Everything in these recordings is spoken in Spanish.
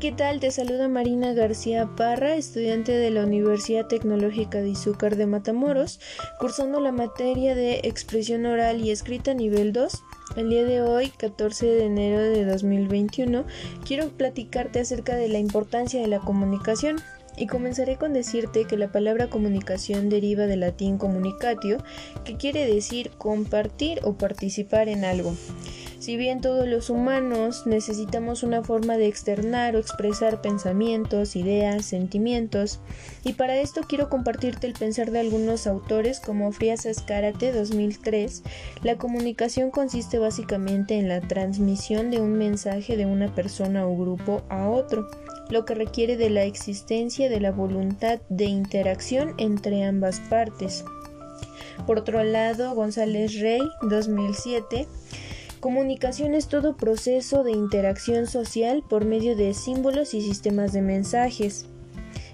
¿qué tal? Te saluda Marina García Parra, estudiante de la Universidad Tecnológica de Izúcar de Matamoros, cursando la materia de expresión oral y escrita nivel 2. El día de hoy, 14 de enero de 2021, quiero platicarte acerca de la importancia de la comunicación. Y comenzaré con decirte que la palabra comunicación deriva del latín comunicatio, que quiere decir compartir o participar en algo. Si bien todos los humanos necesitamos una forma de externar o expresar pensamientos, ideas, sentimientos, y para esto quiero compartirte el pensar de algunos autores como Frias Escárate 2003, la comunicación consiste básicamente en la transmisión de un mensaje de una persona o grupo a otro, lo que requiere de la existencia de la voluntad de interacción entre ambas partes. Por otro lado, González Rey 2007 Comunicación es todo proceso de interacción social por medio de símbolos y sistemas de mensajes.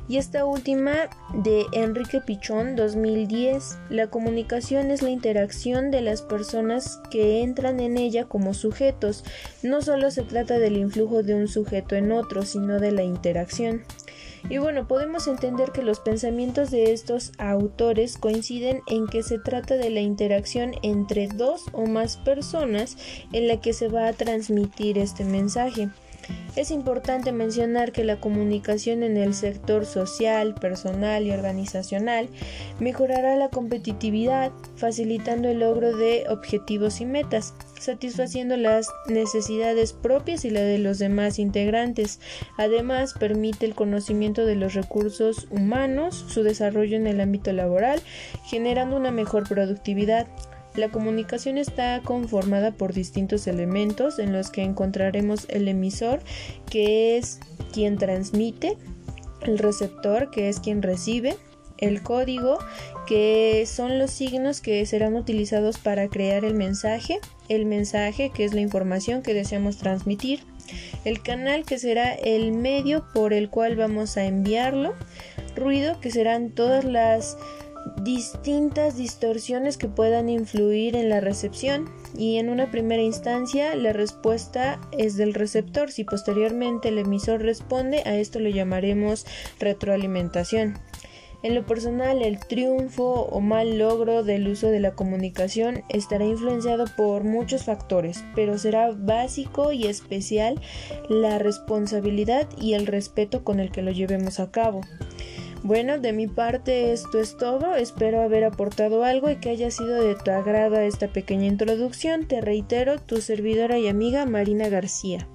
Y esta última de Enrique Pichón 2010. La comunicación es la interacción de las personas que entran en ella como sujetos. No solo se trata del influjo de un sujeto en otro, sino de la interacción. Y bueno, podemos entender que los pensamientos de estos autores coinciden en que se trata de la interacción entre dos o más personas en la que se va a transmitir este mensaje. Es importante mencionar que la comunicación en el sector social, personal y organizacional mejorará la competitividad, facilitando el logro de objetivos y metas, satisfaciendo las necesidades propias y la de los demás integrantes. Además, permite el conocimiento de los recursos humanos, su desarrollo en el ámbito laboral, generando una mejor productividad. La comunicación está conformada por distintos elementos en los que encontraremos el emisor, que es quien transmite, el receptor, que es quien recibe, el código, que son los signos que serán utilizados para crear el mensaje, el mensaje, que es la información que deseamos transmitir, el canal, que será el medio por el cual vamos a enviarlo, ruido, que serán todas las distintas distorsiones que puedan influir en la recepción y en una primera instancia la respuesta es del receptor. Si posteriormente el emisor responde, a esto lo llamaremos retroalimentación. En lo personal, el triunfo o mal logro del uso de la comunicación estará influenciado por muchos factores, pero será básico y especial la responsabilidad y el respeto con el que lo llevemos a cabo. Bueno, de mi parte esto es todo, espero haber aportado algo y que haya sido de tu agrado esta pequeña introducción. Te reitero, tu servidora y amiga Marina García.